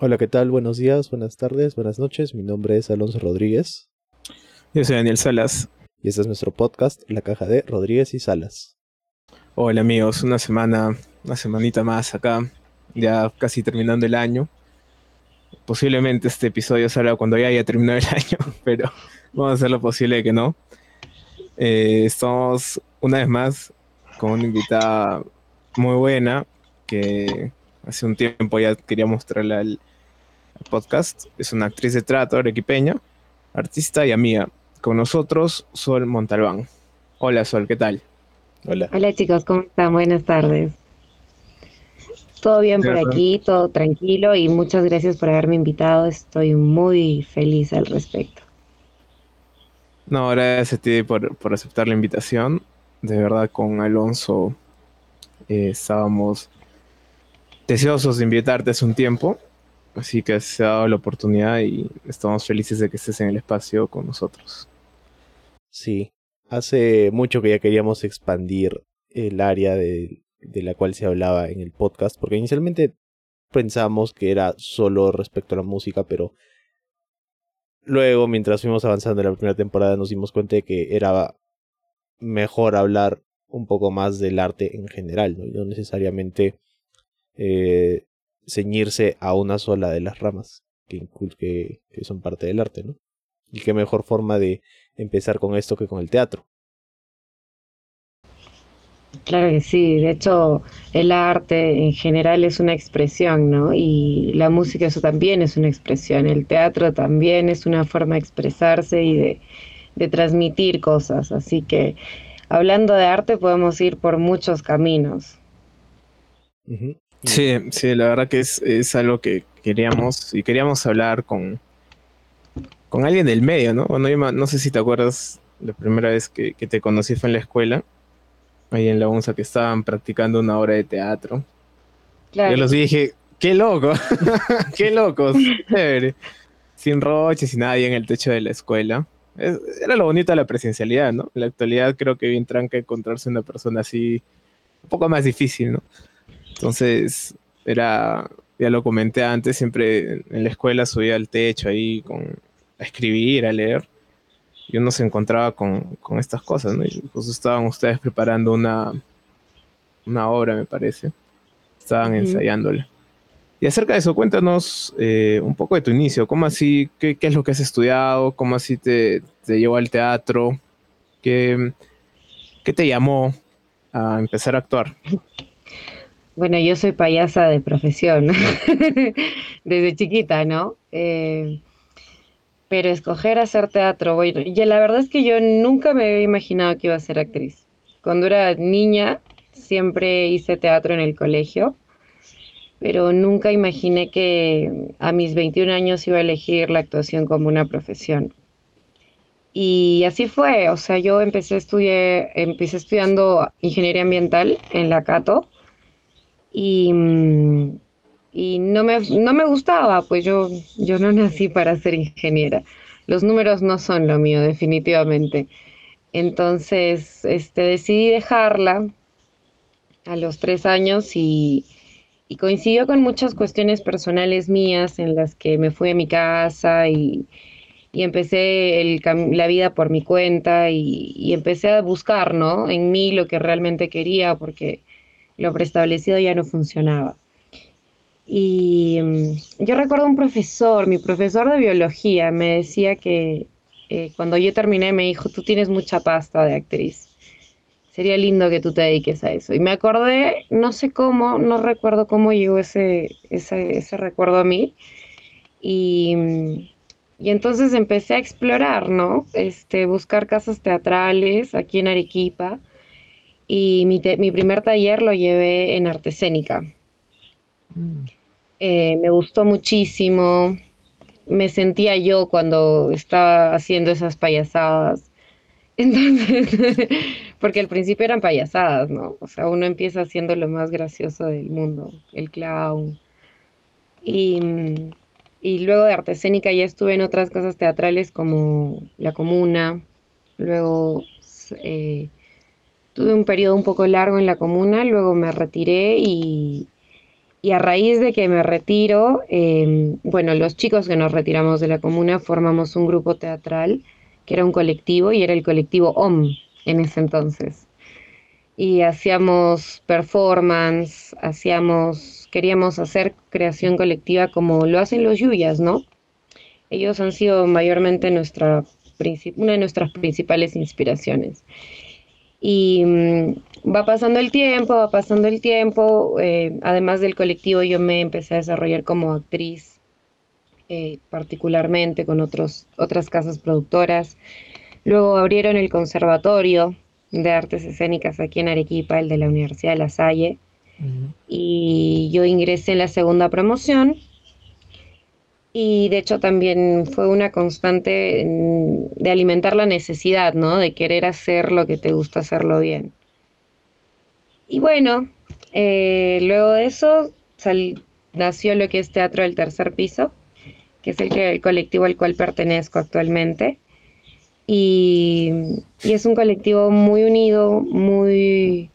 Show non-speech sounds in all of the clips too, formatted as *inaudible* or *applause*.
Hola, ¿qué tal? Buenos días, buenas tardes, buenas noches. Mi nombre es Alonso Rodríguez. Yo soy Daniel Salas. Y este es nuestro podcast, La Caja de Rodríguez y Salas. Hola amigos, una semana, una semanita más acá, ya casi terminando el año. Posiblemente este episodio salga cuando ya haya terminado el *laughs* año, pero vamos a hacer lo posible que no. Eh, estamos una vez más con una invitada muy buena que hace un tiempo ya quería mostrarle al, podcast. Es una actriz de trato arequipeña, artista y amiga. Con nosotros, Sol Montalbán. Hola Sol, ¿qué tal? Hola. Hola chicos, ¿cómo están? Buenas tardes. Todo bien por aquí, todo tranquilo y muchas gracias por haberme invitado. Estoy muy feliz al respecto. No, gracias a ti por, aceptar la invitación. De verdad, con Alonso eh, estábamos deseosos de invitarte hace un tiempo Así que se ha dado la oportunidad y estamos felices de que estés en el espacio con nosotros. Sí, hace mucho que ya queríamos expandir el área de, la cual se hablaba en el podcast, porque inicialmente pensamos que era solo respecto a la música, pero luego, mientras fuimos avanzando en la primera temporada, nos dimos cuenta de que era mejor hablar un poco más del arte en general, no, no necesariamente eh, ceñirse a una sola de las ramas que, que, que son parte del arte, ¿no? Y qué mejor forma de empezar con esto que con el teatro. Claro que sí, de hecho el arte en general es una expresión, ¿no? Y la música eso también es una expresión, el teatro también es una forma de expresarse y de, de transmitir cosas, así que hablando de arte podemos ir por muchos caminos. Sí, sí, la verdad que es, es algo que queríamos y queríamos hablar con, con alguien del medio, ¿no? Bueno, no sé si te acuerdas, la primera vez que, te conocí fue en la escuela, ahí en la UNSA, que estaban practicando una obra de teatro. Yo los dije, qué loco, *laughs* qué locos, Sin roches, sin nadie en el techo de la escuela. era lo bonito de la presencialidad, ¿no? En la actualidad creo que bien tranca encontrarse una persona así, un poco más difícil, ¿no? Entonces, era, ya lo comenté antes, siempre en la escuela subía al techo ahí con, a escribir, a leer, y uno se encontraba con, estas cosas, ¿no? Y pues estaban ustedes preparando una, una obra, me parece. Estaban ensayándola. Y acerca de eso, cuéntanos eh, un poco de tu inicio. ¿Cómo así? Qué, es lo que has estudiado? ¿Cómo así te, te llevó al teatro? ¿Qué, ¿Qué te llamó a empezar a actuar? Bueno, yo soy payasa de profesión, *laughs* desde chiquita, ¿no? Eh, pero escoger hacer teatro, bueno, y la verdad es que yo nunca me había imaginado que iba a ser actriz. Cuando era niña, siempre hice teatro en el colegio, pero nunca imaginé que a mis 21 años iba a elegir la actuación como una profesión. Y así fue, o sea, yo empecé, estudiar, empecé estudiando ingeniería ambiental en la Cato y, y no, me, no me gustaba, pues yo, yo no nací para ser ingeniera. Los números no son lo mío, definitivamente. Entonces, este, decidí dejarla a los tres años y, y coincidió con muchas cuestiones personales mías en las que me fui a mi casa y, y empecé el, la vida por mi cuenta y, y, empecé a buscar, ¿no? En mí lo que realmente quería, porque lo preestablecido ya no funcionaba. Y mm, yo recuerdo un profesor, mi profesor de biología, me decía que eh, cuando yo terminé me dijo, tú tienes mucha pasta de actriz. Sería lindo que tú te dediques a eso. Y me acordé, no sé cómo, no recuerdo cómo llegó ese, ese, ese recuerdo a mí. Y, mm, y entonces empecé a explorar, ¿no? Este, buscar casas teatrales aquí en Arequipa y mi, mi primer taller lo llevé en arte escénica. Mm. Eh, me gustó muchísimo, me sentía yo cuando estaba haciendo esas payasadas. *laughs* Entonces, porque al principio eran payasadas, ¿no? O sea, uno empieza haciendo lo más gracioso del mundo, el clown. Y, y luego de arte escénica ya estuve en otras cosas teatrales como La Comuna, luego eh, Tuve un periodo un poco largo en la comuna, luego me retiré y, Y a raíz de que me retiro, em, bueno, los chicos que nos retiramos de la comuna formamos un grupo teatral, que era un colectivo, y era el colectivo OM en ese entonces. Y hacíamos performance, hacíamos, queríamos hacer creación colectiva como lo hacen los Yuyas, ¿no? Ellos han sido mayormente nuestra, una de nuestras principales inspiraciones. Y mm, va pasando el tiempo, va pasando el tiempo. Eh, además del colectivo, yo me empecé a desarrollar como actriz, eh, particularmente con otros, otras casas productoras. Luego abrieron el Conservatorio de Artes Escénicas aquí en Arequipa, el de la Universidad de La Salle. Y yo ingresé en la segunda promoción y de hecho también fue una constante de alimentar la necesidad, ¿no? De querer hacer lo que te gusta hacerlo bien. Y bueno, eh, luego de eso nació lo que es Teatro del Tercer Piso, que es el, que, el colectivo al cual pertenezco actualmente. Y, es un colectivo muy unido, muy,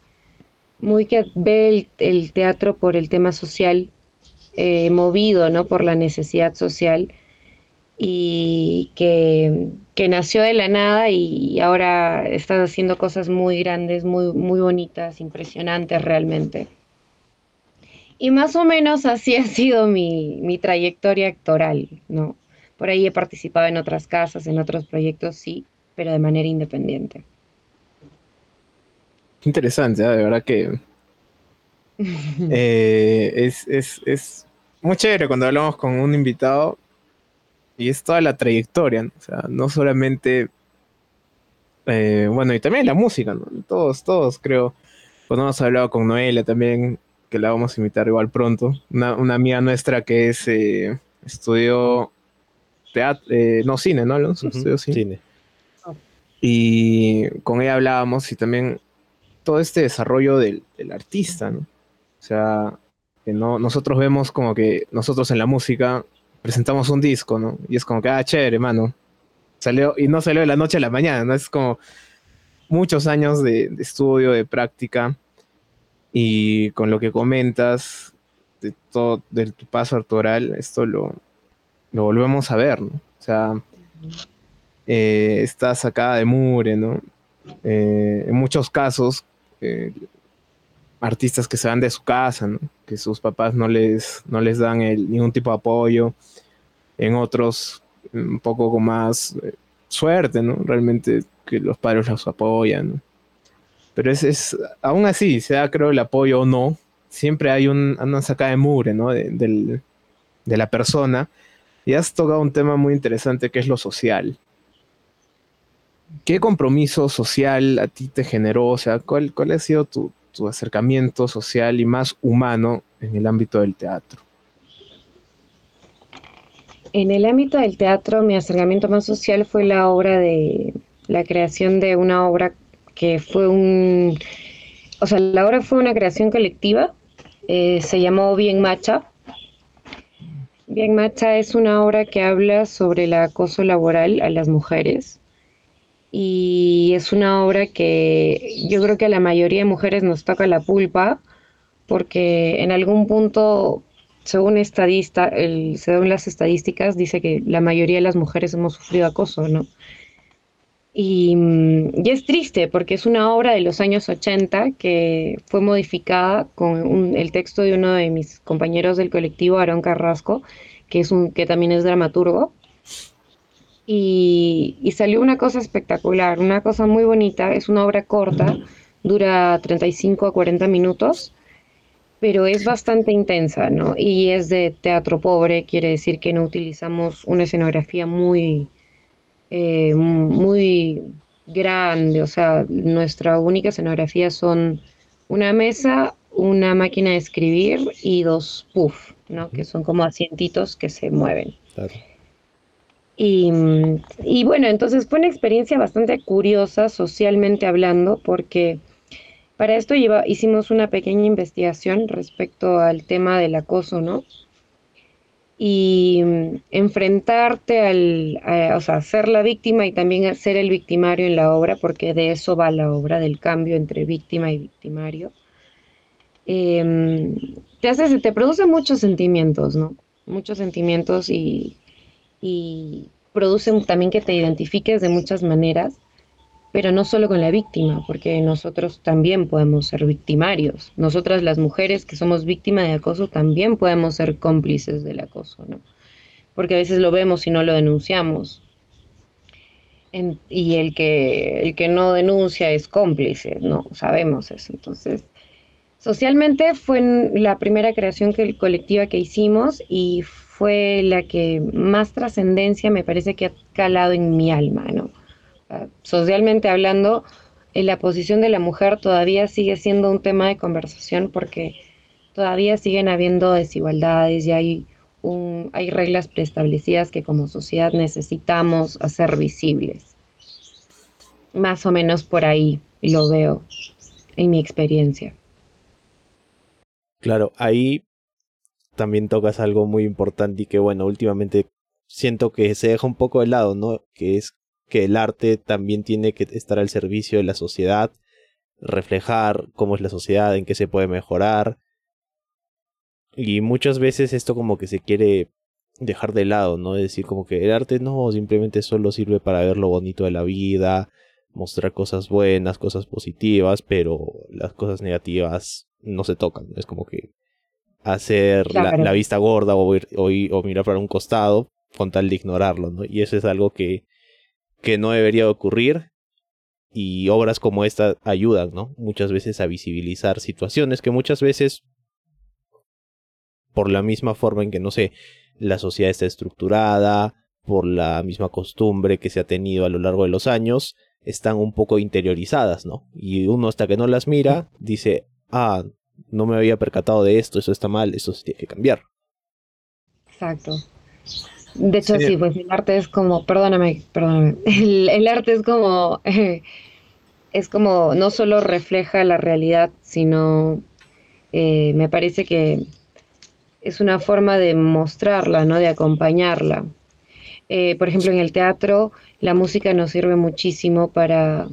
muy que ve el teatro por el tema social eh, movido ¿no? por la necesidad social y que, nació de la nada y, ahora está haciendo cosas muy grandes, muy, muy bonitas, impresionantes realmente. Y más o menos así ha sido mi, mi trayectoria actoral, ¿no? Por ahí he participado en otras casas, en otros proyectos, sí, pero de manera independiente. Interesante, ¿eh? de verdad que *laughs* Eh, es, es, es, muy chévere cuando hablamos con un invitado y es toda la trayectoria, ¿no? o sea, no solamente, eh, bueno, y también la música, ¿no? Todos, todos creo, cuando hemos hablado con Noelia también, que la vamos a invitar igual pronto, una, una amiga nuestra que es, eh, estudió teatro, no, cine, ¿no, Alonso? Estudió cine. Y con ella hablábamos y también todo este desarrollo del, del artista, ¿no? O sea, que no, nosotros vemos como que nosotros en la música presentamos un disco, ¿no? Y es como que, ah, chévere, mano. Salió, y no salió de la noche a la mañana, ¿no? Es como muchos años de, estudio, de práctica. Y con lo que comentas de todo, de tu paso actoral, esto lo, lo volvemos a ver, ¿no? O sea, eh, está sacada de mure, ¿no? Eh, en muchos casos, eh, artistas que se van de su casa, que sus papás no les, no les dan ningún tipo de apoyo, en otros un poco con más eh, suerte, ¿no? Realmente que los padres los apoyan, Pero es, es, aún así, sea creo el apoyo o no, siempre hay un, una sacada de mure, ¿no? De, de la persona. Y has tocado un tema muy interesante que es lo social. ¿Qué compromiso social a ti te generó? O sea, ¿cuál, cuál ha sido tu, tu acercamiento social y más humano en el ámbito del teatro? En el ámbito del teatro, mi acercamiento más social fue la obra de la creación de una obra que fue un, o sea, la obra fue una creación colectiva, eh, se llamó Bien Macha. Bien Macha es una obra que habla sobre el acoso laboral a las mujeres y es una obra que yo creo que a la mayoría de mujeres nos toca la pulpa porque en algún punto, según, estadista, el, según las estadísticas, dice que la mayoría de las mujeres hemos sufrido acoso, ¿no? Y, y, es triste porque es una obra de los años 80 que fue modificada con el texto de uno de mis compañeros del colectivo, Aarón Carrasco, que, es un, que también es dramaturgo y, salió una cosa espectacular, una cosa muy bonita. Es una obra corta, dura 35 a 40 minutos, pero es bastante intensa, ¿no? Y es de teatro pobre, quiere decir que no utilizamos una escenografía muy, eh, muy grande, o sea, nuestra única escenografía son una mesa, una máquina de escribir y dos puff, ¿no? Que son como asientitos que se mueven. Y, y, bueno, entonces fue una experiencia bastante curiosa socialmente hablando, porque para esto lleva, hicimos una pequeña investigación respecto al tema del acoso, ¿no? Y enfrentarte al, o sea, ser la víctima y también ser el victimario en la obra, porque de eso va la obra, del cambio entre víctima y victimario. em, te hace, te produce muchos sentimientos, ¿no? Muchos sentimientos y, y produce también que te identifiques de muchas maneras, pero no solo con la víctima, porque nosotros también podemos ser victimarios. Nosotras las mujeres que somos víctimas de acoso también podemos ser cómplices del acoso, ¿no? Porque a veces lo vemos y no lo denunciamos y el que, el que no denuncia es cómplice, no sabemos eso. Entonces, socialmente fue la primera creación que, colectiva que hicimos y fue la que más trascendencia me parece que ha calado en mi alma, ¿no? Socialmente hablando, la posición de la mujer todavía sigue siendo un tema de conversación porque todavía siguen habiendo desigualdades y hay hay reglas preestablecidas que como sociedad necesitamos hacer visibles. Más o menos por ahí lo veo en mi experiencia. Claro, ahí también tocas algo muy importante y que bueno, últimamente siento que se deja un poco de lado, ¿no? Que es que el arte también tiene que estar al servicio de la sociedad, reflejar cómo es la sociedad, en qué se puede mejorar, y muchas veces esto como que se quiere dejar de lado, ¿no? decir como que el arte no simplemente solo sirve para ver lo bonito de la vida, mostrar cosas buenas, cosas positivas, pero las cosas negativas no se tocan. Es como que hacer la, vista gorda o, o, mirar para un costado con tal de ignorarlo, ¿no? Y eso es algo que, que no debería ocurrir. Y obras como esta ayudan, ¿no? Muchas veces a visibilizar situaciones que muchas veces por la misma forma en que, no sé, la sociedad está estructurada, por la misma costumbre que se ha tenido a lo largo de los años, están un poco interiorizadas, ¿no? Y uno hasta que no las mira, dice, ah, no me había percatado de esto, eso está mal, eso se tiene que cambiar. Exacto. De hecho, sí, pues el arte es como, perdóname, perdóname, *laughs* el, arte es como, *laughs* es como, no solo refleja la realidad, sino eh, me parece que es una forma de mostrarla, ¿no? De acompañarla. Eh, por ejemplo, en el teatro, la música nos sirve muchísimo para,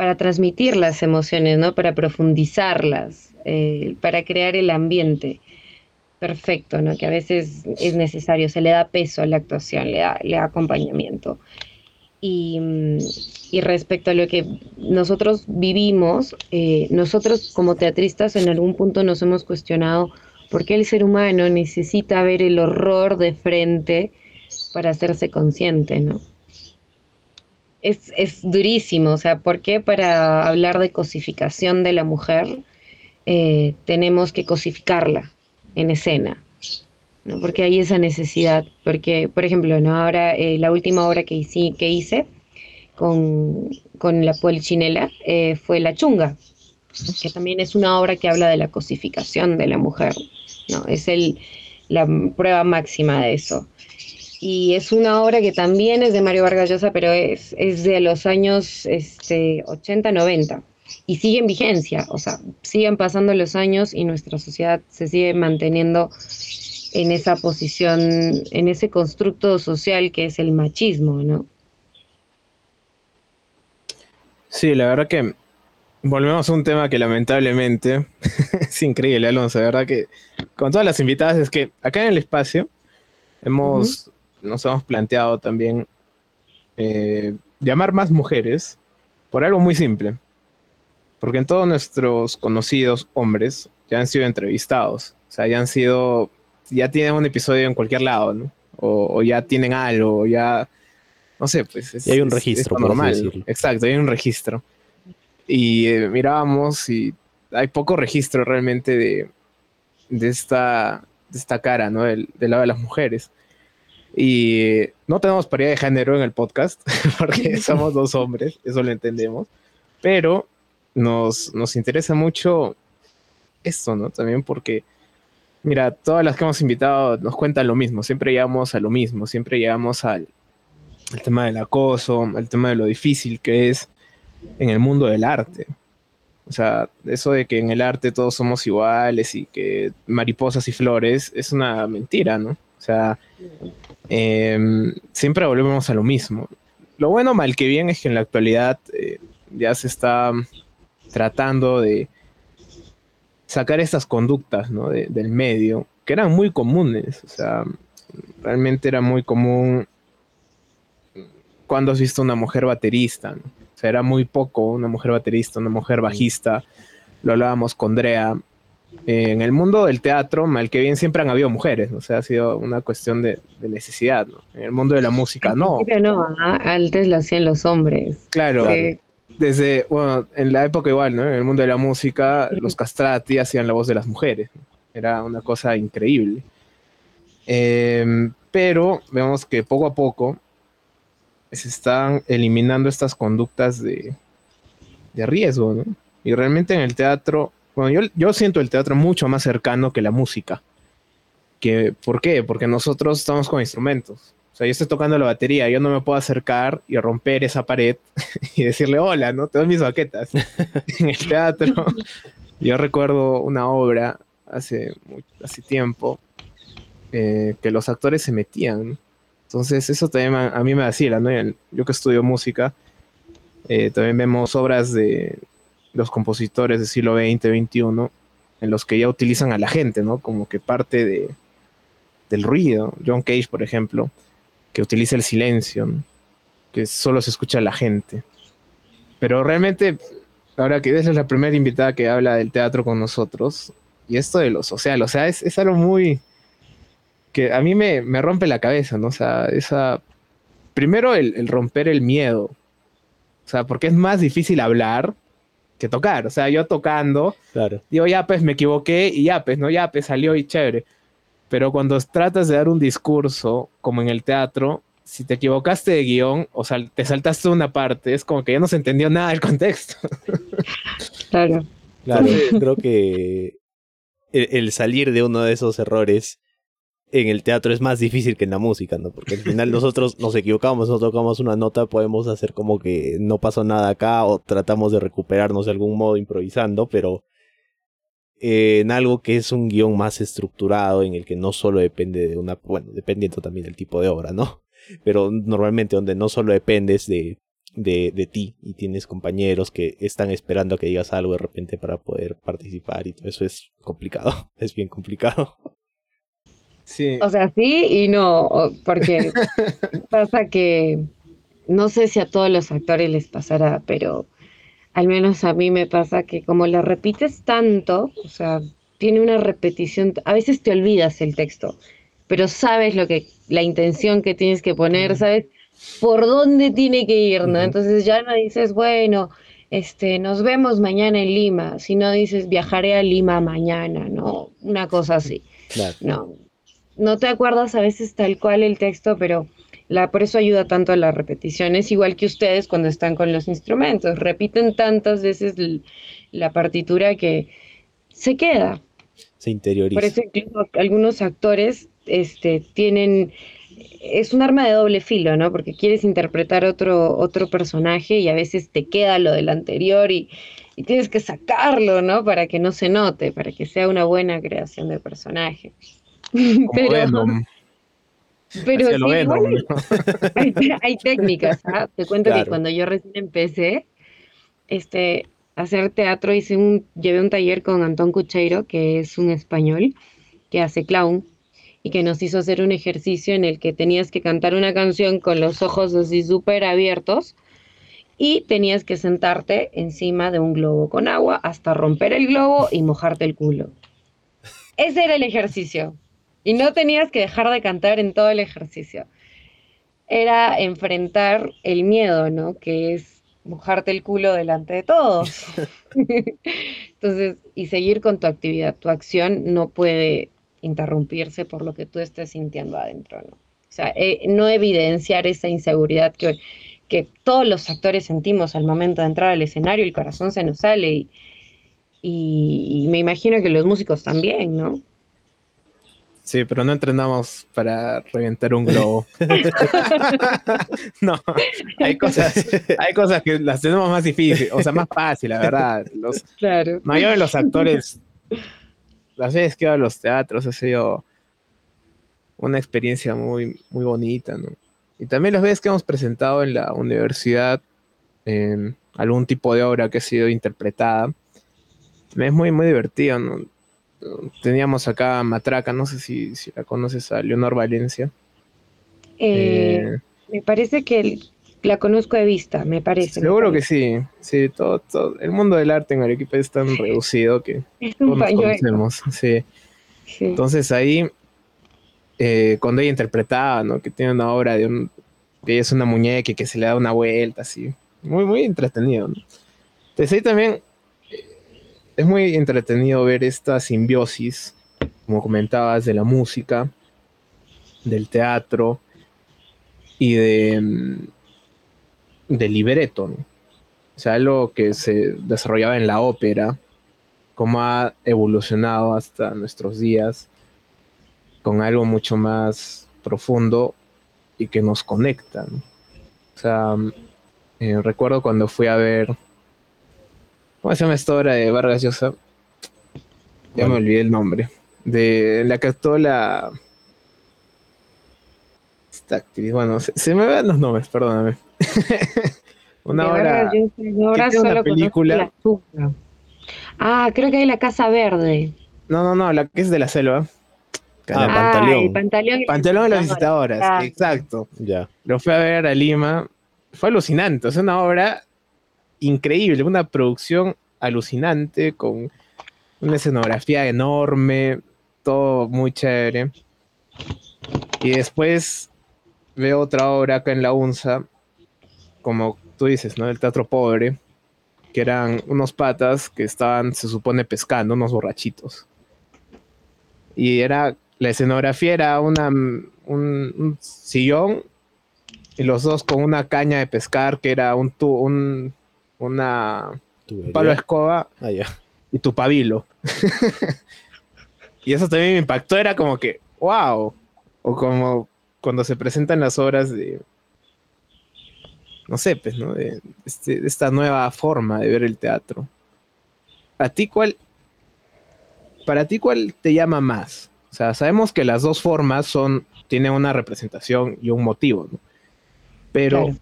para transmitir las emociones, ¿no? Para profundizarlas, eh, para crear el ambiente perfecto, ¿no? Que a veces es necesario, se le da peso a la actuación, le da, le acompañamiento. Y, respecto a lo que nosotros vivimos, eh, nosotros como teatristas en algún punto nos hemos cuestionado porque el ser humano necesita ver el horror de frente para hacerse consciente, ¿no? Es, durísimo, o sea, ¿por qué para hablar de cosificación de la mujer eh, tenemos que cosificarla en escena? ¿no? Porque hay esa necesidad, porque, por ejemplo, ¿no? ahora eh, la última obra que hice, que hice con, la polichinela eh, fue La Chunga, que también es una obra que habla de la cosificación de la mujer, ¿no? Es el, la prueba máxima de eso. Y es una obra que también es de Mario Vargas Llosa, pero es, es de los años este, 80, 90 y sigue en vigencia, o sea, siguen pasando los años y nuestra sociedad se sigue manteniendo en esa posición, en ese constructo social que es el machismo, ¿no? Sí, la verdad que Volvemos a un tema que lamentablemente *laughs* es increíble, Alonso. De verdad que con todas las invitadas es que acá en el espacio hemos, nos hemos planteado también eh, llamar más mujeres por algo muy simple. Porque en todos nuestros conocidos hombres ya han sido entrevistados. O sea, ya han sido, ya tienen un episodio en cualquier lado, ¿no? O, ya tienen algo, ya, no sé, pues es, y hay un registro, normal. Exacto, hay un registro y eh, mirábamos y hay poco registro realmente de, de, esta, de esta cara, ¿no? Del, lado de las mujeres. Y no tenemos paridad de género en el podcast, *laughs* porque *laughs* somos dos hombres, eso lo entendemos, pero nos, nos interesa mucho esto, ¿no? También porque, mira, todas las que hemos invitado nos cuentan lo mismo, siempre llegamos a lo mismo, siempre llegamos al, al tema del acoso, al tema de lo difícil que es en el mundo del arte. O sea, eso de que en el arte todos somos iguales y que mariposas y flores es una mentira, ¿no? O sea, em, siempre volvemos a lo mismo. Lo bueno, mal que bien, es que en la actualidad eh, ya se está tratando de, sacar estas conductas ¿no? del medio, que eran muy comunes. O sea, realmente era muy común cuando has visto una mujer baterista. O sea, era muy poco una mujer baterista, una mujer bajista. Lo hablábamos con Drea. En el mundo del teatro, mal que bien, siempre han habido mujeres, o sea, ha sido una cuestión de, necesidad, ¿no? En el mundo de la música, no. no, antes lo hacían los hombres. Claro desde, bueno, en la época igual, ¿no? En el mundo de la música, los castrati hacían la voz de las mujeres. Era una cosa increíble. Em, pero vemos que poco a poco se están eliminando estas conductas de, de riesgo, ¿no? Y realmente en el teatro, bueno, yo, yo siento el teatro mucho más cercano que la música. Que, ¿Por qué? Porque nosotros estamos con instrumentos sea, yo estoy tocando la batería, yo no me puedo acercar y romper esa pared *laughs* y decirle hola, ¿no? Te doy mis baquetas. *laughs* en el teatro, yo recuerdo una obra hace, hace tiempo eh, que los actores se metían. Entonces, eso también a, mí me vacila, ¿no? Yo que estudio música, eh, también vemos obras de los compositores del siglo XX, XXI, en los que ya utilizan a la gente, ¿no? Como que parte de, del ruido. John Cage, por ejemplo, que utiliza el silencio, que solo se escucha a la gente. Pero realmente, ahora que esa es la primera invitada que habla del teatro con nosotros, y esto de lo social, o sea, es, algo muy... que a mí me, rompe la cabeza, ¿no? O sea, esa... Primero el, romper el miedo, o sea, porque es más difícil hablar que tocar. O sea, yo tocando, claro. digo, ya pues me equivoqué y ya pues, ¿no? Ya pues salió y chévere. Pero cuando tratas de dar un discurso, como en el teatro, si te equivocaste de guion o sea, te saltaste una parte, es como que ya no se entendió nada del contexto. *laughs* Claro. Claro, creo que el, salir de uno de esos errores en el teatro es más difícil que en la música, ¿no? Porque al final *laughs* nosotros nos equivocamos, no tocamos una nota, podemos hacer como que no pasó nada acá o tratamos de recuperarnos de algún modo improvisando, pero en algo que es un guion más estructurado, en el que no solo depende de una, bueno, dependiendo también del tipo de obra, ¿no? Pero normalmente donde no solo dependes de, de, de ti y tienes compañeros que están esperando a que digas algo de repente para poder participar y todo eso es complicado, *laughs* es bien complicado. Sí. O sea, sí y no, porque *laughs* pasa que no sé si a todos los actores les pasará, pero al menos a mí me pasa que como la repites tanto, o sea, tiene una repetición, a veces te olvidas el texto, pero sabes lo que, la intención que tienes que poner, sabes por dónde tiene que ir, ¿no? Entonces ya no dices, bueno, este, nos vemos mañana en Lima, sino dices, viajaré a Lima mañana, ¿no? Una cosa así. No, no te acuerdas a veces tal cual el texto, pero por eso ayuda tanto a la repetición. Es igual que ustedes cuando están con los instrumentos. Repiten tantas veces la partitura que se queda. Se interioriza. Por eso incluso algunos actores este, tienen... Es un arma de doble filo, ¿no? Porque quieres interpretar otro, otro personaje y a veces te queda lo del anterior y, tienes que sacarlo, ¿no? Para que no se note, para que sea una buena creación de personaje. *laughs* Pero, pero *laughs* hay, técnicas, ¿ah? Te cuento que cuando yo recién empecé este, a hacer teatro, hice un, llevé un taller con Antón Cucheiro, que es un español que hace clown y que nos hizo hacer un ejercicio en el que tenías que cantar una canción con los ojos así súper abiertos y tenías que sentarte encima de un globo con agua hasta romper el globo y mojarte el culo. Ese era el ejercicio. Y no tenías que dejar de cantar en todo el ejercicio. Era enfrentar el miedo, ¿no? Que es mojarte el culo delante de todos. *laughs* Entonces, y seguir con tu actividad. Tu acción no puede interrumpirse por lo que tú estés sintiendo adentro, ¿no? O sea, eh, no evidenciar esa inseguridad que, que todos los actores sentimos al momento de entrar al escenario, el corazón se nos sale y, y me imagino que los músicos también, ¿no? Sí, pero no entrenamos para reventar un globo. *laughs* no, hay cosas, hay cosas que las tenemos más difíciles, o sea, más fácil, la verdad. Los claro. mayores de los actores, las veces que ido a los teatros ha sido una experiencia muy, muy bonita, ¿no? Y también las veces que hemos presentado en la universidad algún tipo de obra que ha sido interpretada, Es muy, muy divertido, ¿no? Teníamos acá Matraca, no sé si, si la conoces a Leonor Valencia. Eh, Eh, me parece que el- la conozco de vista, me parece. me seguro que sí, sí, todo, todo, el mundo del arte en Arequipa es tan reducido que *laughs* Es todos un nos pañuelo. conocemos, sí. sí. Entonces ahí, eh, cuando ella interpretaba, ¿no? Que tiene una obra de un, que ella es una muñeca y que se le da una vuelta, así. Muy, muy entretenido, ¿no? Entonces ahí también es muy entretenido ver esta simbiosis, como comentabas, de la música, del teatro y de, mm, del libreto, ¿no? O sea, algo que se desarrollaba en la ópera, cómo ha evolucionado hasta nuestros días con algo mucho más profundo y que nos conecta. ¿no? O sea, eh, recuerdo cuando fui a ver. ¿Cómo se llama esta obra de Vargas Llosa? Ya me olvidé el nombre. De la que actuó la. Esta actriz. Bueno, se, se me van los nombres, perdóname. *laughs* Una De obra. Vargas Llosa, una película. la. Ah, creo que hay la Casa Verde. No, no, no, la que es de la selva. Ah. Pantaleón. Panteón de las Visitadoras. exacto. Ya. Lo fui a ver a Lima. Fue alucinante, es una obra increíble, una producción alucinante con una escenografía enorme, todo muy chévere. Y después veo otra obra acá en la UNSA, como tú dices, ¿no? El teatro pobre, que eran unos patas que estaban, se supone, pescando, unos borrachitos. Y era, la escenografía era una, un, sillón y los dos con una caña de pescar que era un, tu, un una Tubería. palo de escoba Ah, y tu pabilo. *laughs* y eso también me impactó, era como que, wow. O como cuando se presentan las obras de, no sé, pues, ¿no? De, este- de esta nueva forma de ver el teatro. ¿A ti cuál, para ti cuál te llama más? O sea, sabemos que las dos formas son, tienen una representación y un motivo, ¿no? Pero, Claro.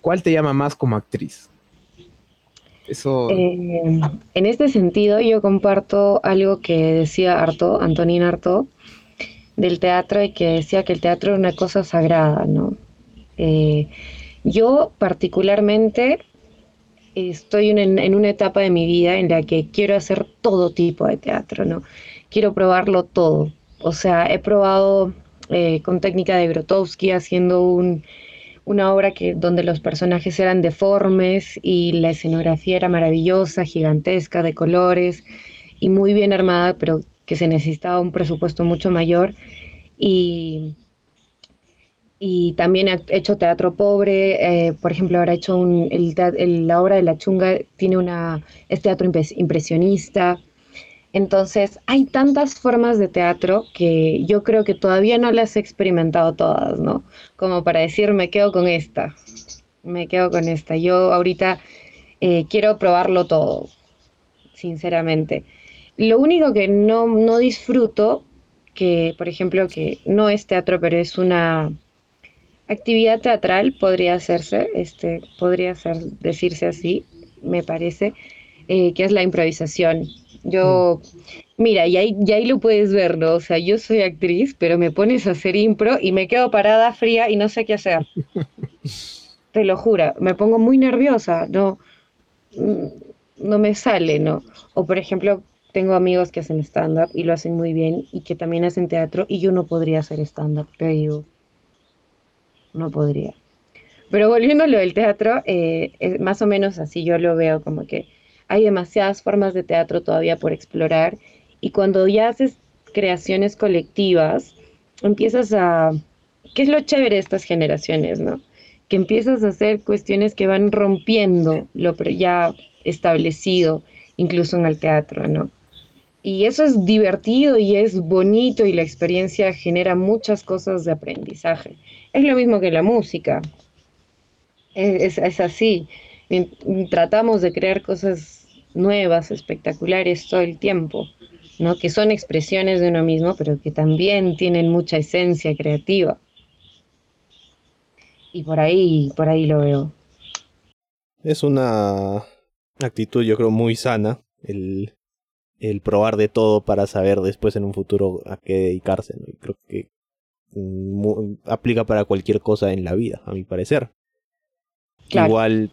¿cuál te llama más como actriz? Eh, en este sentido, yo comparto algo que decía Artaud, Antonín Artaud, del teatro y que decía que el teatro era una cosa sagrada, ¿no? Eh, yo particularmente estoy en, en una etapa de mi vida en la que quiero hacer todo tipo de teatro, ¿no? Quiero probarlo todo. O sea, he probado eh, con técnica de Grotowski haciendo un, una obra que, donde los personajes eran deformes y la escenografía era maravillosa, gigantesca, de colores y muy bien armada, pero que se necesitaba un presupuesto mucho mayor. Y, y también he hecho teatro pobre, eh, por ejemplo, ahora he hecho un, la obra de La Chunga, tiene una, es teatro impres- impresionista. Entonces, hay tantas formas de teatro que yo creo que todavía no las he experimentado todas, ¿no? Como para decir, me quedo con esta, me quedo con esta. Yo ahorita eh, quiero probarlo todo, sinceramente. Lo único que no, no disfruto, que por ejemplo, que no es teatro, pero es una actividad teatral, podría hacerse, este, podría ser, decirse así, me parece, eh, que es la improvisación. Yo, mira, y ahí, y ahí lo puedes ver, ¿no? O sea, yo soy actriz, pero me pones a hacer impro y me quedo parada fría y no sé qué hacer. *laughs* Te lo juro, me pongo muy nerviosa, no, mm, no me sale, ¿no? O por ejemplo, tengo amigos que hacen stand-up y lo hacen muy bien y que también hacen teatro y yo no podría hacer stand-up, te digo, no podría. Pero volviendo a lo del teatro, eh, es más o menos así yo lo veo, como que hay demasiadas formas de teatro todavía por explorar y cuando ya haces creaciones colectivas, empiezas a... ¿Qué es lo chévere de estas generaciones, no? Que empiezas a hacer cuestiones que van rompiendo lo ya establecido, incluso en el teatro, ¿no? Y eso es divertido y es bonito y la experiencia genera muchas cosas de aprendizaje. Es lo mismo que la música. Es, es- es así. Tratamos de crear cosas nuevas, espectaculares todo el tiempo, ¿no? Que son expresiones de uno mismo, pero que también tienen mucha esencia creativa. Y por ahí, por ahí lo veo. Es una actitud, yo creo, muy sana el, el probar de todo para saber después en un futuro a qué dedicarse. ¿no? Y creo que aplica para cualquier cosa en la vida, a mi parecer. Igual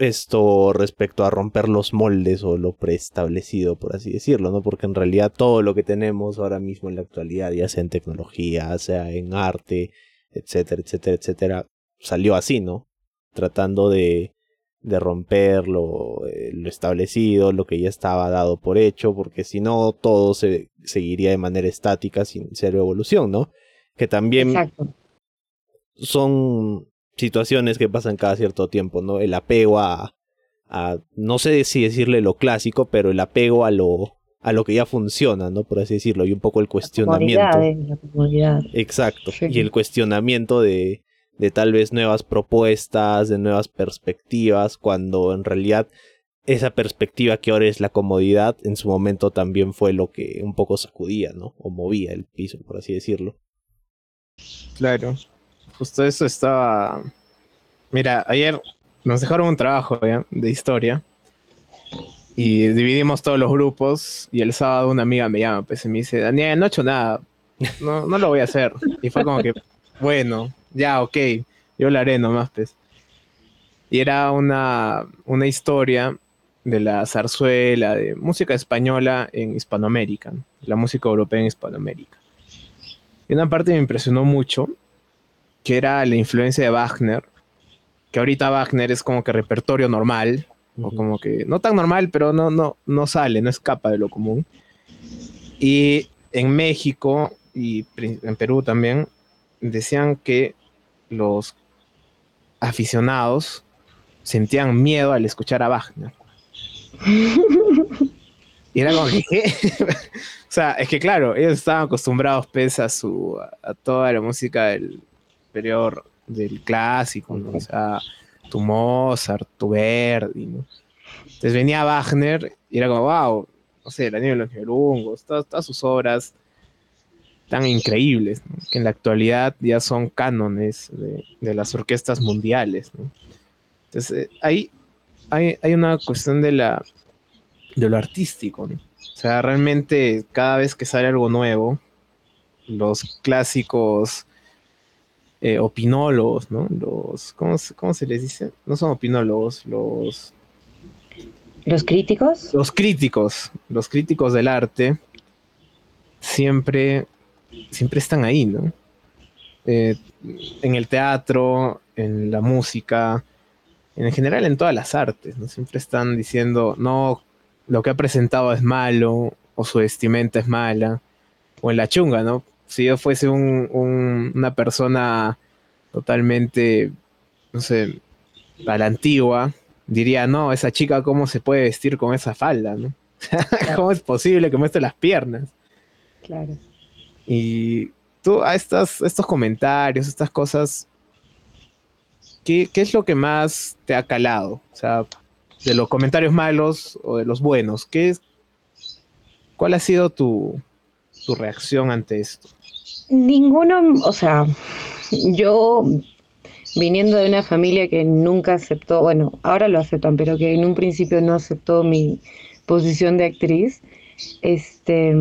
esto respecto a romper los moldes o lo preestablecido, por así decirlo, ¿no? Porque en realidad todo lo que tenemos ahora mismo en la actualidad, ya sea en tecnología, sea en arte, etcétera, etcétera, etcétera, salió así, ¿no? Tratando de, de romper lo, eh, lo, establecido, lo que ya estaba dado por hecho, porque si no todo se seguiría de manera estática sin cero evolución, ¿no? Que también son situaciones que pasan cada cierto tiempo, ¿no? El apego a, a, no sé si decirle lo clásico, pero el apego a lo, a lo que ya funciona, ¿no? Por así decirlo, y un poco el cuestionamiento. La Exacto. Y el cuestionamiento de, de tal vez nuevas propuestas, de nuevas perspectivas, cuando en realidad esa perspectiva que ahora es la comodidad, en su momento también fue lo que un poco sacudía, ¿no? O movía el piso, por así decirlo. Claro. Justo eso estaba. Mira, ayer nos dejaron un trabajo de historia y dividimos todos los grupos y el sábado una amiga me llama pues y me dice, Daniel, no he hecho nada, no, no lo voy a hacer. Y fue como que, bueno, ya, ok, yo lo haré nomás pues. Y era una, una historia de la zarzuela, de música española en Hispanoamérica, la música europea en Hispanoamérica. Y una parte me impresionó mucho que era la influencia de Wagner, que ahorita Wagner es como que repertorio normal, o como que no tan normal, pero no, no, no sale, no escapa de lo común. Y en México y en Perú también decían que los aficionados sentían miedo al escuchar a Wagner. y era como que, *laughs* o sea, es que claro, ellos estaban acostumbrados pues, a, su, a toda la música del, superior del clásico. O sea, tu Mozart, tu Verdi, ¿no? Entonces venía Wagner y era como, wow, no sé, Daniel de los Nibelungos, todas, todas, sus obras tan increíbles, que en la actualidad ya son cánones de, las orquestas mundiales. Entonces, eh, ahí hay, hay, una cuestión de, la, de lo artístico. O sea, realmente cada vez que sale algo nuevo, los clásicos eh, opinólogos, ¿no? Los, ¿cómo, ¿cómo, se les dice? No son opinólogos, los... ¿Los críticos? Los críticos, los críticos del arte, siempre, siempre están ahí, ¿no? Eh, en el teatro, en la música, en general en todas las artes, ¿no? Siempre están diciendo, no, lo que ha presentado es malo, o su vestimenta es mala, o en la chunga, ¿no? Si yo fuese una persona totalmente, no sé, a la antigua, diría, no, esa chica cómo se puede vestir con esa falda, ¿no? *laughs* ¿Cómo es posible que muestre las piernas? Claro. Y tú a estas, estos comentarios, estas cosas, ¿qué, ¿qué, es lo que más te ha calado? O sea, de los comentarios malos o de los buenos, ¿qué es, ¿cuál ha sido tu, tu reacción ante esto? Ninguno, o sea, yo viniendo de una familia que nunca aceptó, bueno, ahora lo aceptan, pero que en un principio no aceptó mi posición de actriz. Este,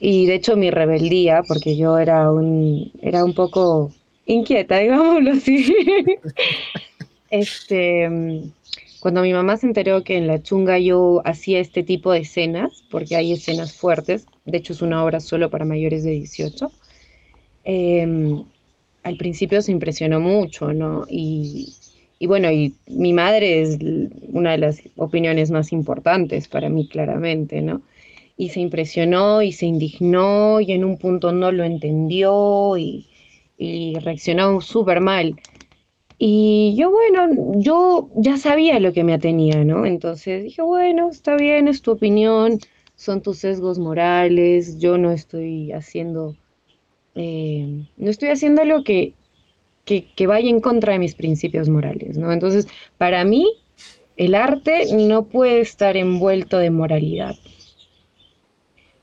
y de hecho mi rebeldía, porque yo era un, era un poco inquieta, *laughs* digámoslo así. este, cuando mi mamá se enteró que en la chunga yo hacía este tipo de escenas, porque hay escenas fuertes, de hecho es una obra solo para mayores de 18, Em, al principio se impresionó mucho, ¿no? Y, bueno, y mi madre es una de las opiniones más importantes para mí, claramente, ¿no? Y se impresionó y se indignó y en un punto no lo entendió y, y reaccionó súper mal. Y yo, bueno, yo ya sabía lo que me atenía, ¿no? Entonces dije, bueno, está bien, es tu opinión, son tus sesgos morales, yo no estoy haciendo eh, no estoy haciendo algo que, que, vaya en contra de mis principios morales, ¿no? Entonces, para mí, el arte no puede estar envuelto de moralidad.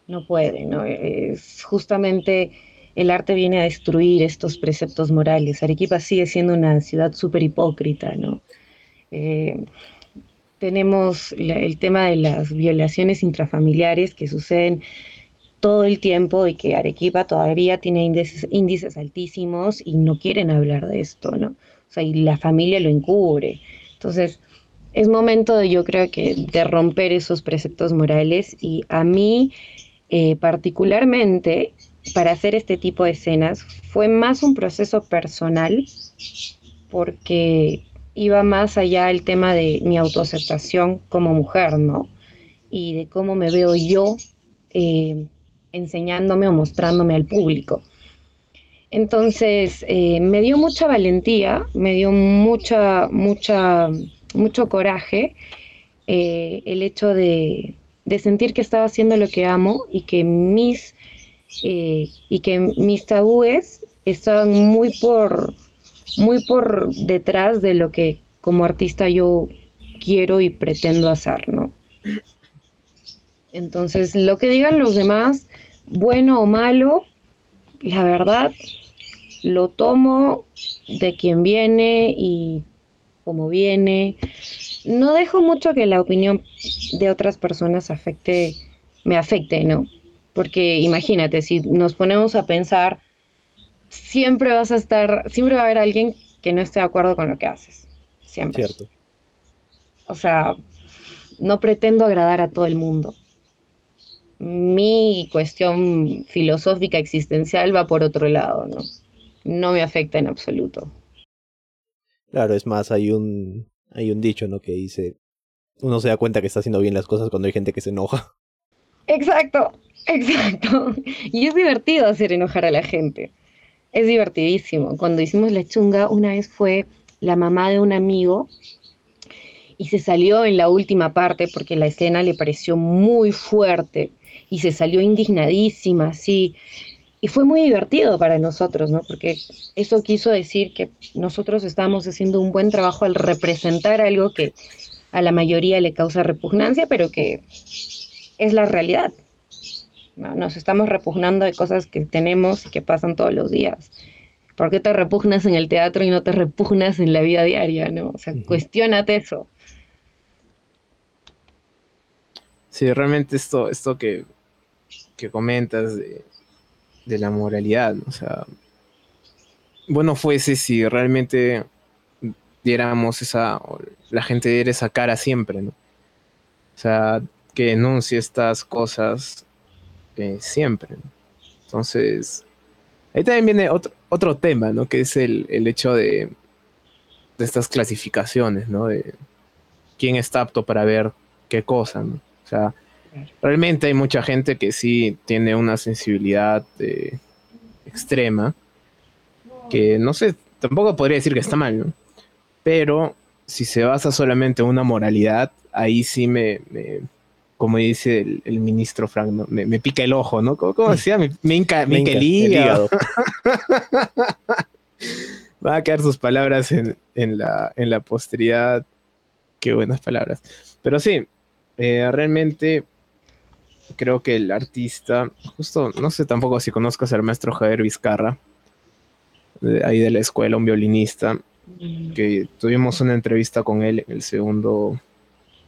No puede, ¿no? Es justamente el arte viene a destruir estos preceptos morales. Arequipa sigue siendo una ciudad súper hipócrita, ¿no? Eh, tenemos el tema de las violaciones intrafamiliares que suceden todo el tiempo y que Arequipa todavía tiene índices, altísimos y no quieren hablar de esto, ¿no? O sea, y la familia lo encubre. Entonces, es momento, de, yo creo que, de romper esos preceptos morales y a mí eh, particularmente para hacer este tipo de escenas fue más un proceso personal porque iba más allá el tema de mi autoaceptación como mujer, ¿no? Y de cómo me veo yo eh, enseñándome o mostrándome al público. Entonces, eh, me dio mucha valentía, me dio mucha, mucha, mucho coraje eh, el hecho de, sentir que estaba haciendo lo que amo y que mis, eh, y que mis tabúes estaban muy por, muy por detrás de lo que como artista yo quiero y pretendo hacer, ¿no? Entonces, lo que digan los demás, bueno o malo, la verdad, lo tomo de quien viene y como viene. No dejo mucho que la opinión de otras personas afecte, me afecte, ¿no? Porque imagínate, si nos ponemos a pensar, siempre vas a estar, siempre va a haber alguien que no esté de acuerdo con lo que haces. Siempre. Cierto. O sea, no pretendo agradar a todo el mundo mi cuestión filosófica existencial va por otro lado, ¿no? No me afecta en absoluto. Claro, es más, hay un, hay un dicho, ¿no? Que dice, uno se da cuenta que está haciendo bien las cosas cuando hay gente que se enoja. Exacto, exacto. Y es divertido hacer enojar a la gente. Es divertidísimo. Cuando hicimos la chunga, una vez fue la mamá de un amigo y se salió en la última parte porque la escena le pareció muy fuerte y se salió indignadísima, sí. Y fue muy divertido para nosotros, ¿no? Porque eso quiso decir que nosotros estábamos haciendo un buen trabajo al representar algo que a la mayoría le causa repugnancia, pero que es la realidad. Nos estamos repugnando de cosas que tenemos y que pasan todos los días. ¿Por qué te repugnas en el teatro y no te repugnas en la vida diaria? ¿no? O sea, cuestionate eso. Sí, realmente esto, esto que, que comentas de, la moralidad, o sea, bueno fuese si realmente diéramos esa, la gente diera esa cara siempre, ¿no? O sea, que denuncie estas cosas eh, siempre. Entonces, ahí también viene otro, otro tema, ¿no? Que es el, el hecho de, de estas clasificaciones, ¿no? De quién está apto para ver qué cosa, ¿no? O sea, Realmente hay mucha gente que sí tiene una sensibilidad eh, extrema, que no sé, tampoco podría decir que está mal, ¿no? Pero si se basa solamente en una moralidad, ahí sí me, como dice el, ministro Frank, me, pica el ojo, ¿no? ¿Cómo, decía? Me, me, el hígado. *laughs* Va a quedar sus palabras en, la, en la posteridad. Qué buenas palabras. Pero sí, eh, realmente creo que el artista, justo, no sé tampoco si conozcas al maestro Javier Vizcarra, ahí de la escuela, un violinista, que tuvimos una entrevista con él en el segundo,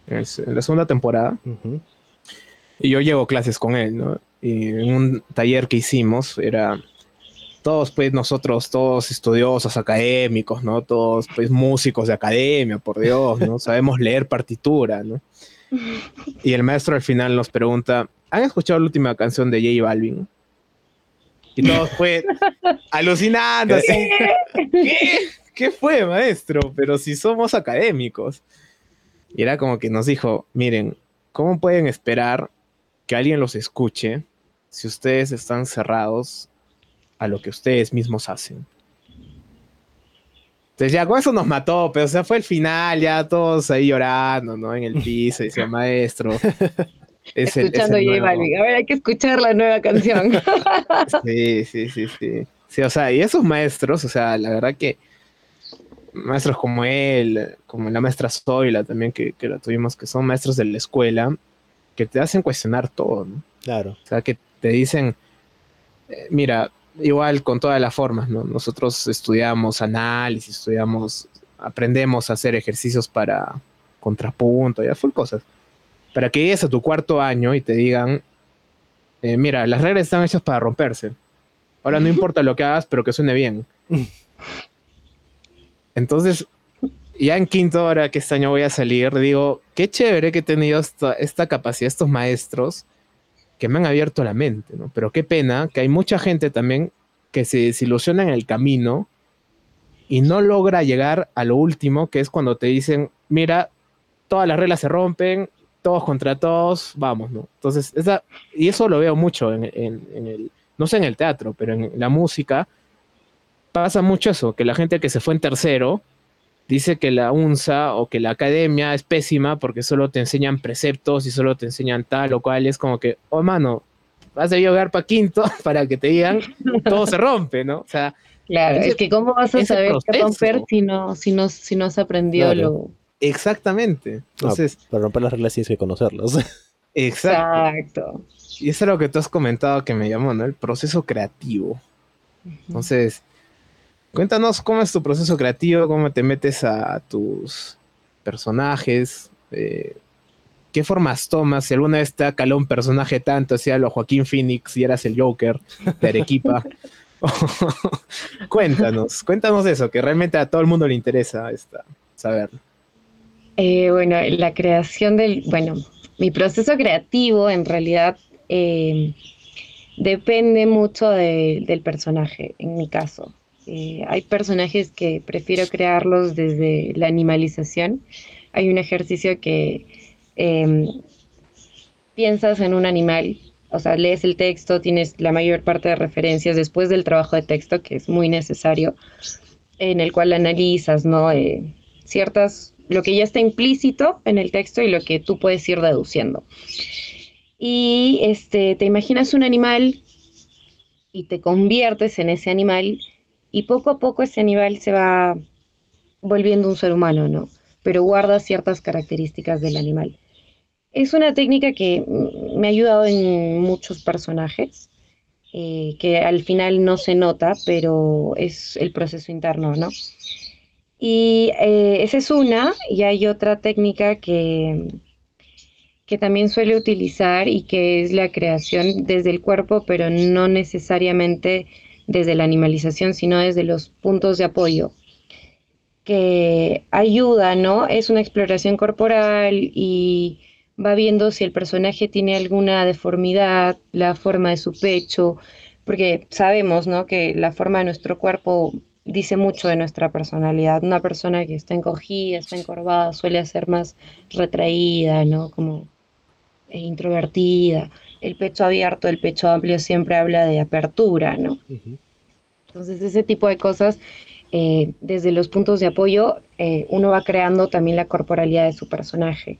en, la segunda temporada. Y yo llevo clases con él, ¿no? Y en un taller que hicimos era todos pues nosotros, todos estudiosos académicos, ¿no? Todos pues músicos de academia, por Dios, ¿no? *laughs* Sabemos leer partitura, ¿no? Y el maestro al final nos pregunta, ¿han escuchado la última canción de J Balvin? Y todos fue alucinando. ¿Qué? ¿Qué? fue, maestro? Pero si somos académicos. Y era como que nos dijo, miren, ¿cómo pueden esperar que alguien los escuche si ustedes están cerrados a lo que ustedes mismos hacen? Entonces ya con eso nos mató, pero o sea, fue el final, ya todos ahí llorando, ¿no? En el *laughs* piso, decía maestro. Es Escuchando J Balvin. A ver, hay que escuchar la nueva canción. *laughs* sí, sí, sí, sí. Sí, o sea, y esos maestros, o sea, la verdad que maestros como él, como la maestra Zoila también, que, que la tuvimos, que son maestros de la escuela, que te hacen cuestionar todo, ¿no? Claro. O sea, que te dicen, eh, mira, igual con todas las formas, ¿no? Nosotros estudiamos análisis, estudiamos, aprendemos a hacer ejercicios para contrapunto, ya full cosas. Para que llegues a tu cuarto año y te digan, eh, mira, las reglas están hechas para romperse. Ahora no *laughs* importa lo que hagas, pero que suene bien. Entonces, ya en quinto hora que este año voy a salir, digo, qué chévere que he tenido esta, esta capacidad, estos maestros que me han abierto la mente, ¿no? Pero qué pena que hay mucha gente también que se desilusiona en el camino y no logra llegar a lo último, que es cuando te dicen, mira, todas las reglas se rompen, todos contra todos, vamos, ¿no? Entonces, esa, y eso lo veo mucho en, el, no sé en el teatro, pero en la música, pasa mucho eso, que la gente que se fue en tercero dice que la UNSA o que la academia es pésima porque solo te enseñan preceptos y solo te enseñan tal o cual, es como que, oh mano, vas a llegar para quinto *laughs* para que te digan, todo se rompe, ¿no? O sea, Claro, es que cómo vas a saber qué romper si no, si no, si no has aprendido lo. Exactamente. Entonces. para romper las reglas tienes que conocerlas. *laughs* Exacto. Y eso es lo que tú has comentado que me llamó, ¿no? El proceso creativo. Entonces, cuéntanos cómo es tu proceso creativo, cómo te metes a tus personajes, eh, qué formas tomas, si alguna vez te calado un personaje tanto, sea lo Joaquín Phoenix y eras el Joker de Arequipa. *laughs* cuéntanos, cuéntanos eso, que realmente a todo el mundo le interesa esta, saber. Eh, bueno, la creación del, bueno, mi proceso creativo en realidad eh, depende mucho del personaje, en mi caso. Eh, hay personajes que prefiero crearlos desde la animalización. Hay un ejercicio que em, piensas en un animal o sea, lees el texto, tienes la mayor parte de referencias después del trabajo de texto, que es muy necesario, en el cual analizas, ¿no? Eh, ciertas, lo que ya está implícito en el texto y lo que tú puedes ir deduciendo. Y este, te imaginas un animal y te conviertes en ese animal y poco a poco ese animal se va volviendo un ser humano, ¿no? Pero guarda ciertas características del animal. Es una técnica que me ha ayudado en muchos personajes, eh, que al final no se nota, pero es el proceso interno, ¿no? Y eh, esa es una, y hay otra técnica que, que también suele utilizar y que es la creación desde el cuerpo, pero no necesariamente desde la animalización, sino desde los puntos de apoyo que ayuda, ¿no? Es una exploración corporal y va viendo si el personaje tiene alguna deformidad, la forma de su pecho, porque sabemos, ¿no? Que la forma de nuestro cuerpo dice mucho de nuestra personalidad. Una persona que está encogida, está encorvada, suele ser más retraída, ¿no? Como eh, introvertida. El pecho abierto, el pecho amplio siempre habla de apertura, ¿no? Entonces, ese tipo de cosas, eh, desde los puntos de apoyo, eh, uno va creando también la corporalidad de su personaje.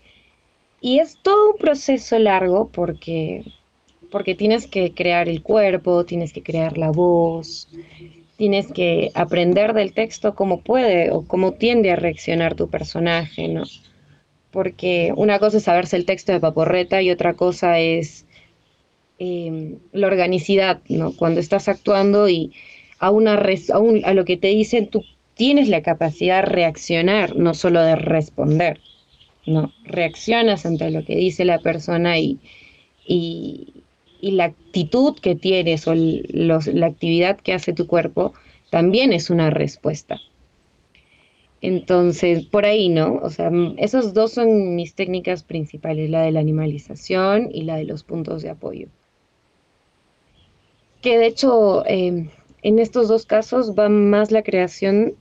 Y es todo un proceso largo porque, porque tienes que crear el cuerpo, tienes que crear la voz, tienes que aprender del texto cómo puede o cómo tiende a reaccionar tu personaje, ¿no? Porque una cosa es saberse el texto de Paporreta y otra cosa es em, la organicidad, ¿no? Cuando estás actuando y a, una a, lo que te dicen, tú tienes la capacidad de reaccionar, no solo de responder. ¿no? Reaccionas ante lo que dice la persona y, y, la actitud que tienes o la actividad que hace tu cuerpo también es una respuesta. Entonces, por ahí, ¿no? O sea, esos dos son mis técnicas principales, la de la animalización y la de los puntos de apoyo. Que de hecho, em, en estos dos casos va más la creación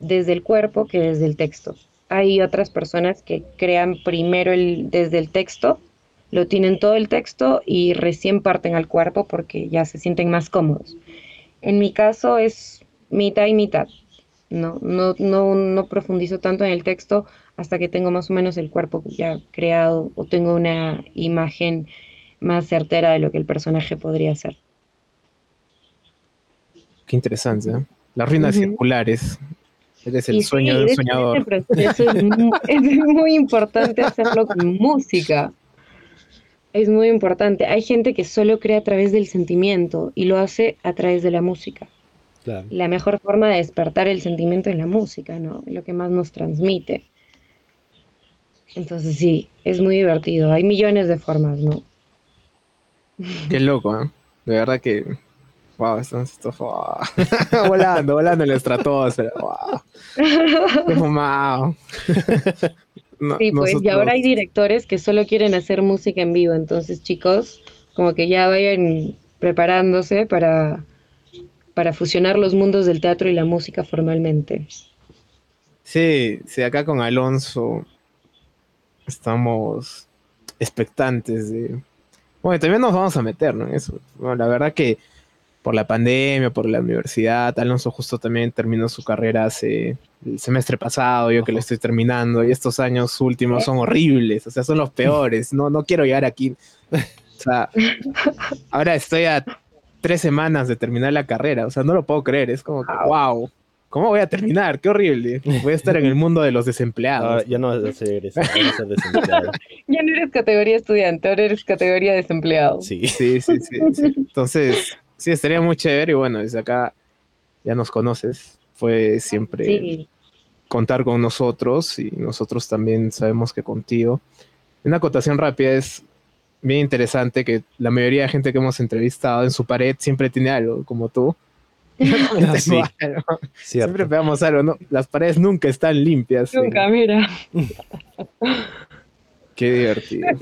desde el cuerpo que desde el texto. Hay otras personas que crean primero el, desde el texto, lo tienen todo el texto y recién parten al cuerpo porque ya se sienten más cómodos. En mi caso es mitad y mitad. No, no, no, no profundizo tanto en el texto hasta que tengo más o menos el cuerpo ya creado o tengo una imagen más certera de lo que el personaje podría ser. Qué interesante. ¿eh? Las ruinas circulares es el sueño del soñador. *laughs* es, muy, importante hacerlo con música. Es muy importante. Hay gente que solo crea a través del sentimiento y lo hace a través de la música. La mejor forma de despertar el sentimiento es la música, ¿no? Lo que más nos transmite. Entonces sí, es muy divertido. Hay millones de formas, ¿no? Qué loco, ¿eh? De verdad que. Wow, estamos estos, wow. *laughs* volando, volando en la estratosfera. Wow. No, sí, pues, nosotros... y ahora hay directores que solo quieren hacer música en vivo. Entonces, chicos, como que ya vayan preparándose para, para fusionar los mundos del teatro y la música formalmente. Sí, sí, acá con Alonso estamos expectantes de... Bueno, también nos vamos a meter ¿no? eso. Bueno, la verdad que por la pandemia, por la universidad, Alonso justo también terminó su carrera hace el semestre pasado, yo que lo estoy terminando, y estos años últimos son horribles, o sea, son los peores. No, no quiero llegar aquí. O sea, ahora estoy a tres semanas de terminar la carrera, o sea, no lo puedo creer, es como que, wow, ¿cómo voy a terminar? Qué horrible. Voy a estar en el *laughs* mundo de los desempleados. ya no vas a ser, vas a ser desempleado. *laughs* ya no eres categoría estudiante, ahora eres categoría desempleado. Sí, sí, sí, sí. sí. Entonces, sí, estaría muy chévere y bueno, desde acá ya nos conoces. Fue siempre sí. contar con nosotros y nosotros también sabemos que contigo. Una acotación rápida es bien interesante que la mayoría de gente que hemos entrevistado en su pared siempre tiene algo, como tú. *laughs* Ah, sí. algo. Siempre pegamos algo, ¿no? Las paredes nunca están limpias. Nunca, mira. Qué divertido. *laughs*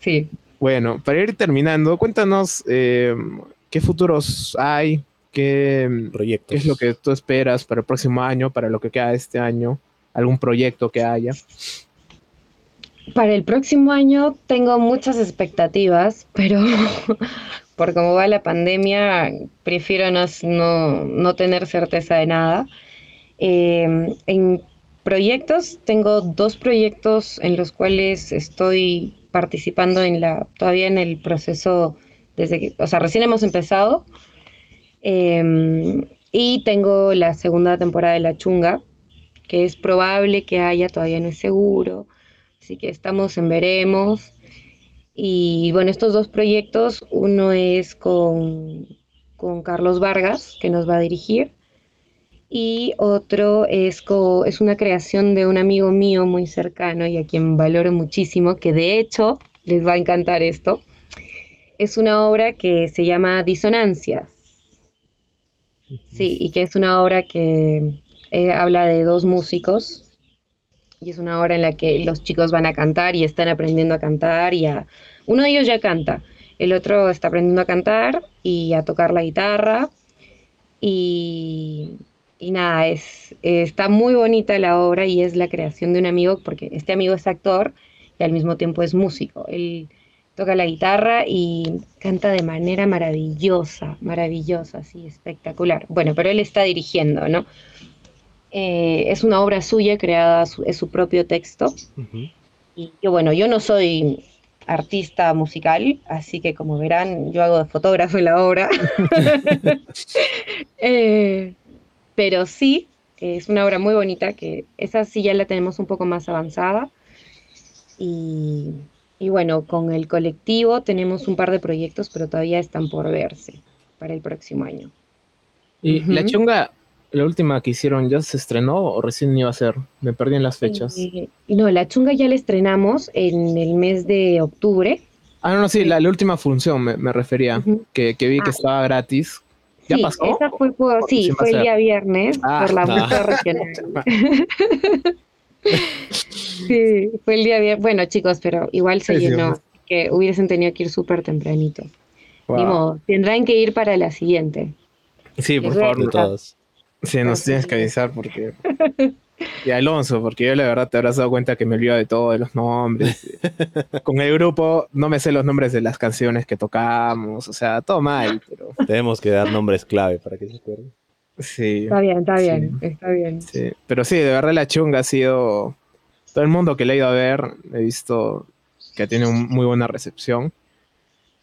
Sí. Bueno, para ir terminando, cuéntanos eh, qué futuros hay, qué, Proyectos. qué es lo que tú esperas para el próximo año, para lo que queda este año, algún proyecto que haya. Para el próximo año tengo muchas expectativas, pero *laughs* por cómo va la pandemia, prefiero no, no, no tener certeza de nada. Eh, en proyectos, tengo dos proyectos en los cuales estoy participando en la, todavía en el proceso, desde que, o sea, recién hemos empezado. Eh, y tengo la segunda temporada de La Chunga, que es probable que haya, todavía no es seguro. Así que estamos en veremos. Y bueno, estos dos proyectos, uno es con, con Carlos Vargas, que nos va a dirigir, y otro es, co, es una creación de un amigo mío muy cercano y a quien valoro muchísimo, que de hecho les va a encantar esto. Es una obra que se llama Disonancias. Sí, y que es una obra que eh, habla de dos músicos y es una hora en la que los chicos van a cantar y están aprendiendo a cantar y a... Uno de ellos ya canta, el otro está aprendiendo a cantar y a tocar la guitarra y, y nada, es, está muy bonita la obra y es la creación de un amigo porque este amigo es actor y al mismo tiempo es músico. Él toca la guitarra y canta de manera maravillosa, maravillosa, así espectacular. Bueno, pero él está dirigiendo, ¿no? Eh, es una obra suya creada, su, es su propio texto. Uh -huh. Y yo, bueno, yo no soy artista musical, así que como verán, yo hago de fotógrafo en la obra. *laughs* *laughs* eh, pero sí, es una obra muy bonita, que esa sí ya la tenemos un poco más avanzada. Y, y bueno, con el colectivo tenemos un par de proyectos, pero todavía están por verse para el próximo año. Y uh -huh. la chunga, la última que hicieron ya se estrenó o recién iba a ser? Me perdí en las fechas. Eh, no, la chunga ya la estrenamos en el mes de octubre. Ah, no, no, sí, la, la última función me, me refería, uh -huh. que, que, vi ah, que estaba gratis. ¿Ya sí, pasó? Esa fue por, sí, fue el día viernes ah, por la multa *laughs* regional. *laughs* sí, fue el día viernes. Bueno, chicos, pero igual se sí, llenó, sí, que hubiesen tenido que ir súper tempranito. Wow. Ni modo, tendrán que ir para la siguiente. Sí, por favor, todos. Sí, nos tienes que avisar porque. *laughs* Y Alonso, porque yo la verdad te habrás dado cuenta que me olvido de todo, de los nombres. *laughs* Con el grupo no me sé los nombres de las canciones que tocamos, o sea, todo mal. Pero... Tenemos que dar nombres clave para que se acuerden. Sí. Está bien, está bien, sí. está bien. Sí. Pero sí, de verdad la chunga ha sido. Todo el mundo que le ha ido a ver, he visto que tiene un, muy buena recepción.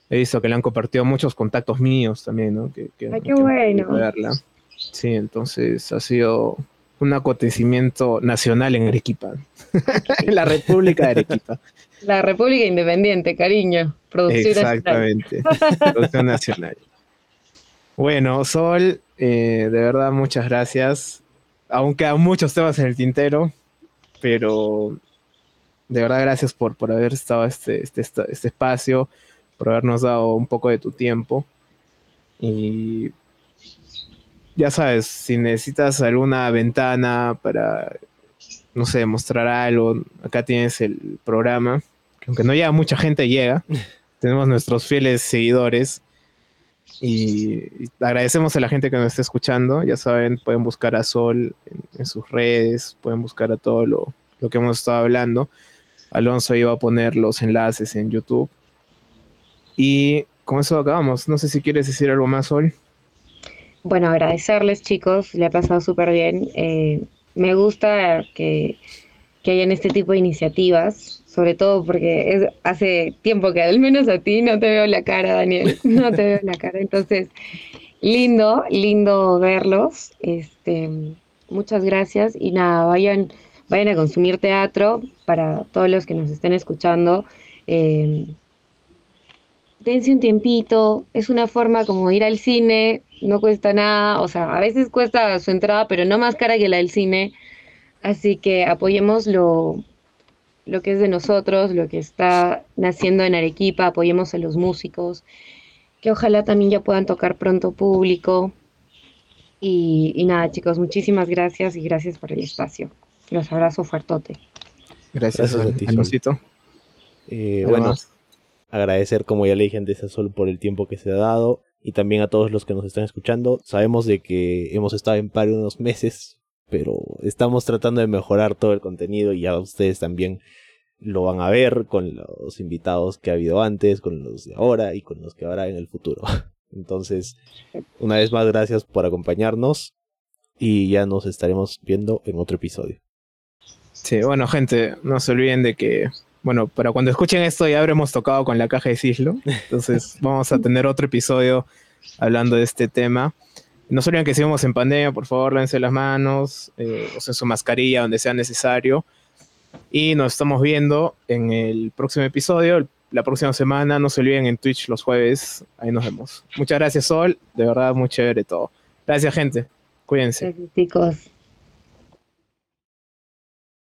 He visto que le han compartido muchos contactos míos también, ¿no? Que, que, Ay, qué que bueno. Verla. Sí, entonces ha sido un acontecimiento nacional en Arequipa. *laughs* en la República de Arequipa. La República Independiente, cariño. Producción Exactamente. Nacional. Producción nacional. Bueno, Sol, eh, de verdad, muchas gracias. Aún quedan muchos temas en el tintero, pero de verdad gracias por, por haber estado este, este, este espacio, por habernos dado un poco de tu tiempo. Y ya sabes, si necesitas alguna ventana para, no sé, mostrar algo, acá tienes el programa, que aunque no llega mucha gente, llega. *laughs* Tenemos nuestros fieles seguidores. Y agradecemos a la gente que nos está escuchando. Ya saben, pueden buscar a Sol en, sus redes, pueden buscar a todo lo, lo, que hemos estado hablando. Alonso iba a poner los enlaces en YouTube. Y con eso acabamos. No sé si quieres decir algo más, Sol. Bueno, agradecerles chicos, le ha pasado súper bien. Eh, me gusta que, que, hayan este tipo de iniciativas, sobre todo porque es, hace tiempo que al menos a ti no te veo la cara, Daniel, *laughs* no te veo la cara. Entonces, lindo, lindo verlos. Este, muchas gracias y nada, vayan, vayan a consumir teatro para todos los que nos estén escuchando. Eh, dense un tiempito, es una forma como ir al cine, no cuesta nada, o sea, a veces cuesta su entrada, pero no más cara que la del cine. Así que apoyemos lo, lo que es de nosotros, lo que está naciendo en Arequipa, apoyemos a los músicos, que ojalá también ya puedan tocar pronto público. Y, nada, chicos, muchísimas gracias y gracias por el espacio. Los abrazo fuertote. Gracias, a ti, eh, bueno, agradecer, como ya le dije antes a Sol, por el tiempo que se ha dado y también a todos los que nos están escuchando. Sabemos de que hemos estado en paro unos meses, pero estamos tratando de mejorar todo el contenido y ya ustedes también lo van a ver con los invitados que ha habido antes, con los de ahora y con los que habrá en el futuro. *laughs* Entonces, una vez más, gracias por acompañarnos y ya nos estaremos viendo en otro episodio. Sí, bueno, gente, no se olviden de que bueno, para cuando escuchen esto ya habremos tocado con la caja de Cislo. Entonces *laughs* vamos a tener otro episodio hablando de este tema. No se olviden que sigamos en pandemia, por favor, lávense las manos, eh, usen su mascarilla donde sea necesario. Y nos estamos viendo en el próximo episodio, la próxima semana. No se olviden en Twitch los jueves. Ahí nos vemos. Muchas gracias, Sol. De verdad, muy chévere todo. Gracias, gente. Cuídense. Gracias, chicos.